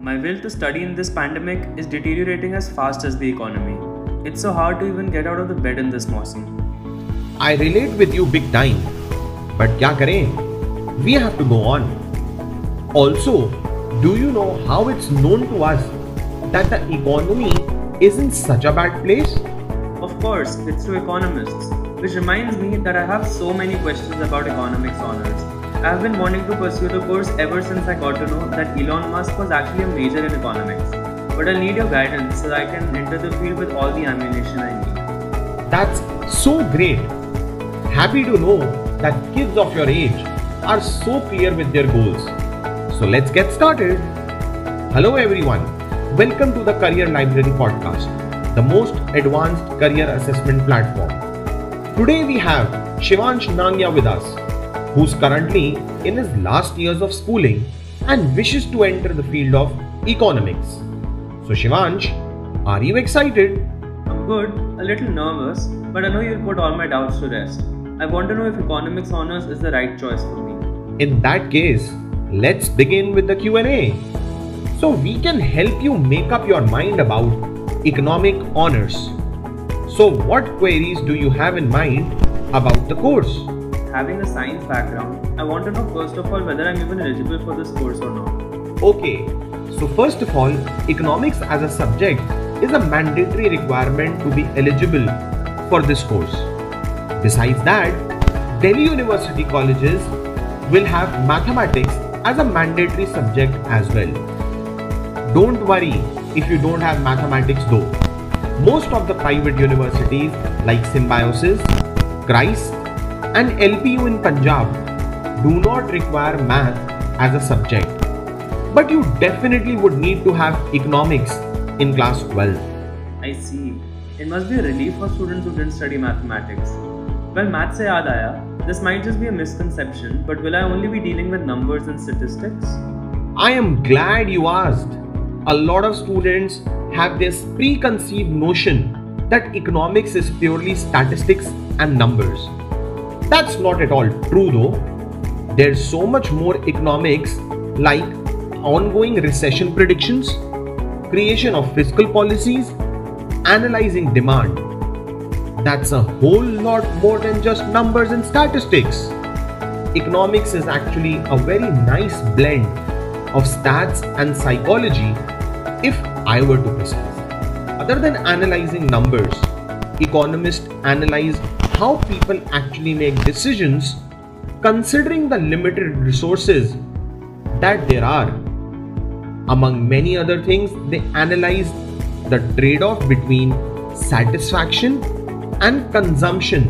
My will to study in this pandemic is deteriorating as fast as the economy. It's so hard to even get out of the bed in this mausim. I relate with you big time. But kya kare? We have to go on. Also, do you know how it's known to us that the economy is in such a bad place? Of course, it's to economists, which reminds me that I have so many questions about economics honors. I have been wanting to pursue the course ever since I got to know that Elon Musk was actually a major in economics. But I'll need your guidance so I can enter the field with all the ammunition I need. That's so great. Happy to know that kids of your age are so clear with their goals. So let's get started. Hello everyone. Welcome to the Career Library podcast, the most advanced career assessment platform. Today we have Shivansh Nangya with us, who's currently in his last years of schooling and wishes to enter the field of economics. So Shivansh, are you excited? I'm good, a little nervous, but I know you'll put all my doubts to rest. I want to know if economics honors is the right choice for me. In that case, let's begin with the Q&A. So we can help you make up your mind about economic honors. So what queries do you have in mind about the course? Having a science background, I want to know first of all whether I'm even eligible for this course or not. Okay, so first of all, economics as a subject is a mandatory requirement to be eligible for this course. Besides that, Delhi University colleges will have mathematics as a mandatory subject as well. Don't worry if you don't have mathematics though. Most of the private universities like Symbiosis, Christ, and LPU in Punjab do not require math as a subject. But you definitely would need to have economics in class 12. I see. It must be a relief for students who didn't study mathematics. Well, math se yaad aaya, this might just be a misconception, but will I only be dealing with numbers and statistics? I am glad you asked. A lot of students have this preconceived notion that economics is purely statistics and numbers. That's not at all true though. There's so much more economics like ongoing recession predictions, creation of fiscal policies, analyzing demand. That's a whole lot more than just numbers and statistics. Economics is actually a very nice blend of stats and psychology if I were to precise. Other than analyzing numbers, economists analyze how people actually make decisions considering the limited resources that there are. Among many other things, they analyze the trade off between satisfaction and consumption,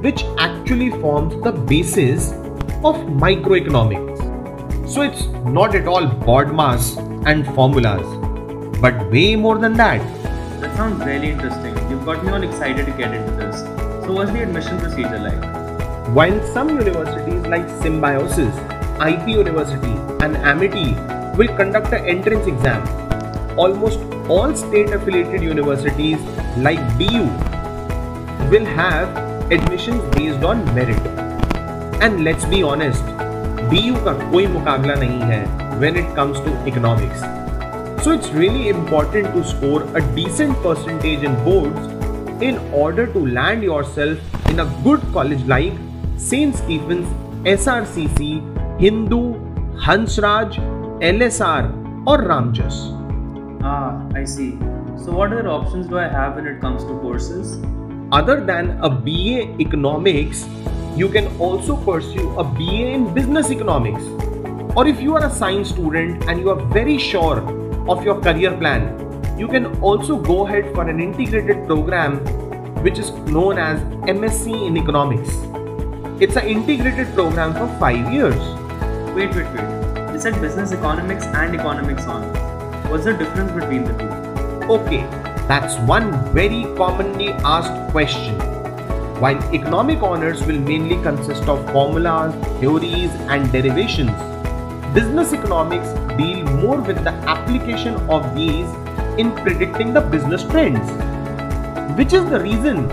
which actually forms the basis of microeconomics. So it's not at all BODMAS and formulas, but way more than that. That sounds really interesting. You've got me all excited to get into this. So what's the admission procedure like? While some universities like Symbiosis, IP University, and Amity will conduct an entrance exam, almost all state affiliated universities like DU will have admissions based on merit. And let's be honest, DU का कोई मुकाबला नहीं है when it comes to economics. So it's really important to score a decent percentage in boards in order to land yourself in a good college like St. Stephen's, SRCC, Hindu, Hansraj, LSR, or Ramjas. Ah, I see. So, what other options do I have when it comes to courses? Other than a BA Economics, you can also pursue a BA in Business Economics. Or if you are a science student and you are very sure of your career plan, you can also go ahead for an integrated program which is known as MSc in Economics. It's an integrated program for 5 years. Wait, wait, wait. You said business economics and economics on. What's the difference between the two? Okay, that's one very commonly asked question. While economic honors will mainly consist of formulas, theories, and derivations, business economics deal more with the application of these in predicting the business trends, which is the reason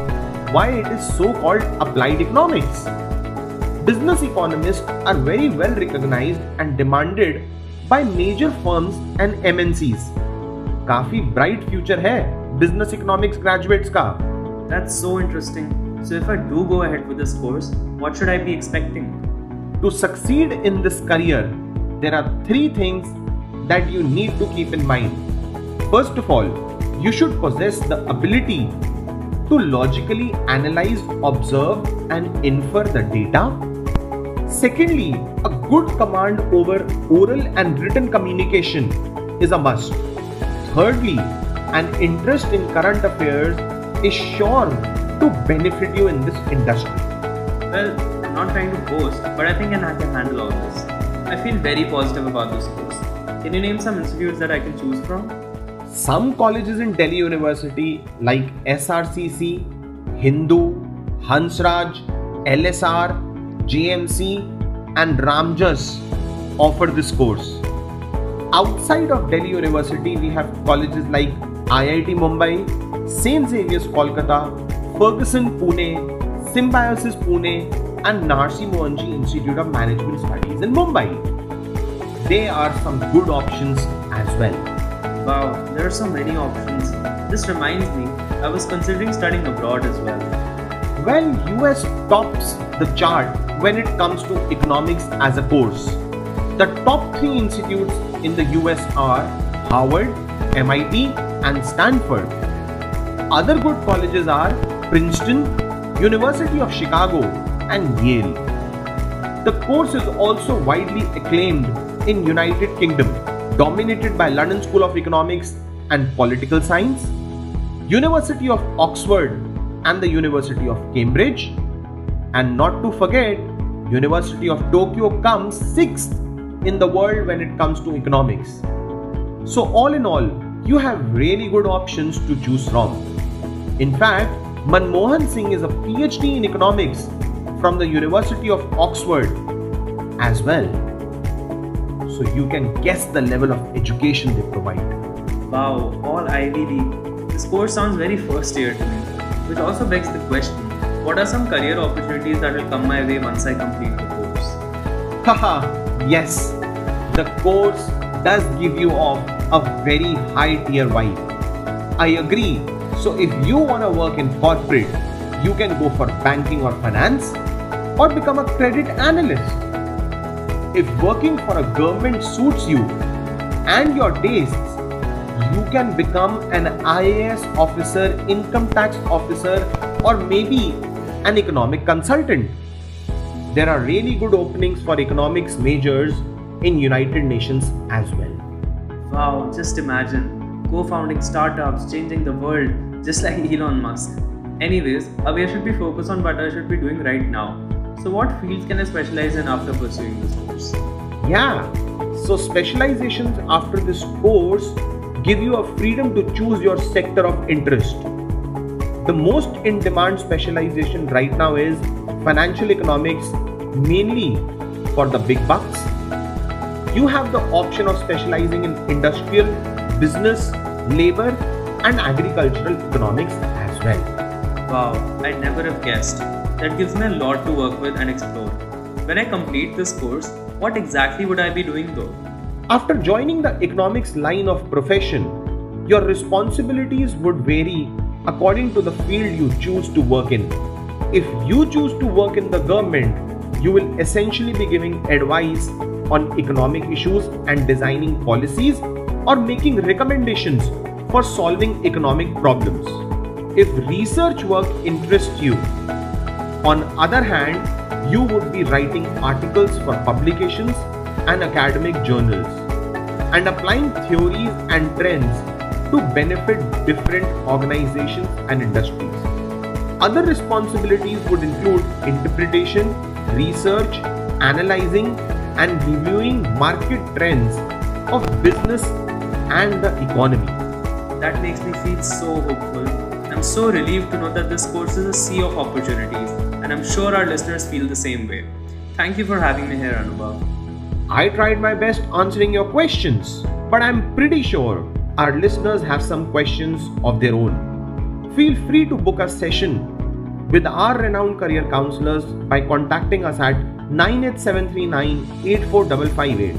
why it is so called applied economics. Business economists are very well recognized and demanded by major firms and MNCs. काफी bright future है business economics graduates का. That's so interesting. So if I do go ahead with this course, what should I be expecting? To succeed in this career, there are three things that you need to keep in mind. First of all, you should possess the ability to logically analyze, observe, and infer the data. Secondly, a good command over oral and written communication is a must. Thirdly, an interest in current affairs is sure to benefit you in this industry. Well, I'm not trying to boast, but I think I can handle all this. I feel very positive about this course. Can you name some institutes that I can choose from? Some colleges in Delhi University like SRCC, Hindu, Hansraj, LSR, JMC, and Ramjas offer this course. Outside of Delhi University, we have colleges like IIT Mumbai, St. Xavier's Kolkata, Ferguson Pune, Symbiosis Pune, and Narsee Monjee Institute of Management Studies in Mumbai. They are some good options as well. Wow, there are so many options. This reminds me, I was considering studying abroad as well. Well, US tops the chart when it comes to economics as a course. The top three institutes in the US are Harvard, MIT, and Stanford. Other good colleges are Princeton, University of Chicago, and Yale. The course is also widely acclaimed in United Kingdom dominated by London School of Economics and Political Science, University of Oxford and the University of Cambridge, and not to forget, University of Tokyo comes sixth in the world when it comes to economics. So all in all, you have really good options to choose from. In fact, Manmohan Singh is a PhD in economics from the University of Oxford as well so you can guess the level of education they provide. Wow, all League. This course sounds very first year to me, which also begs the question what are some career opportunities that will come my way once I complete the course? Haha, yes, the course does give you off a very high tier vibe. I agree. So if you want to work in corporate, you can go for banking or finance or become a credit analyst if working for a government suits you and your tastes, you can become an IAS officer, income tax officer, or maybe an economic consultant. There are really good openings for economics majors in United Nations as well. Wow, just imagine co-founding startups, changing the world, just like Elon Musk. Anyways, Abhay should be focused on what I should be doing right now. So, what fields can I specialize in after pursuing this course? Yeah, so specializations after this course give you a freedom to choose your sector of interest. The most in demand specialization right now is financial economics, mainly for the big bucks. You have the option of specializing in industrial, business, labor, and agricultural economics as well. Wow, I never have guessed. That gives me a lot to work with and explore. When I complete this course, what exactly would I be doing though? After joining the economics line of profession, your responsibilities would vary according to the field you choose to work in. If you choose to work in the government, you will essentially be giving advice on economic issues and designing policies or making recommendations for solving economic problems. If research work interests you, on other hand, you would be writing articles for publications and academic journals and applying theories and trends to benefit different organizations and industries. Other responsibilities would include interpretation, research, analyzing, and reviewing market trends of business and the economy. That makes me feel so hopeful. I'm so relieved to know that this course is a sea of opportunities and I'm sure our listeners feel the same way. Thank you for having me here, Anubhav. I tried my best answering your questions, but I'm pretty sure our listeners have some questions of their own. Feel free to book a session with our renowned career counselors by contacting us at 98739 84558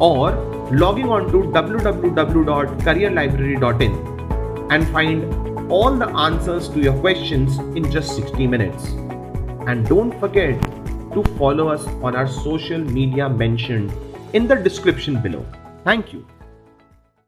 or logging on to www.careerlibrary.in and find all the answers to your questions in just 60 minutes. And don't forget to follow us on our social media mentioned in the description below. Thank you.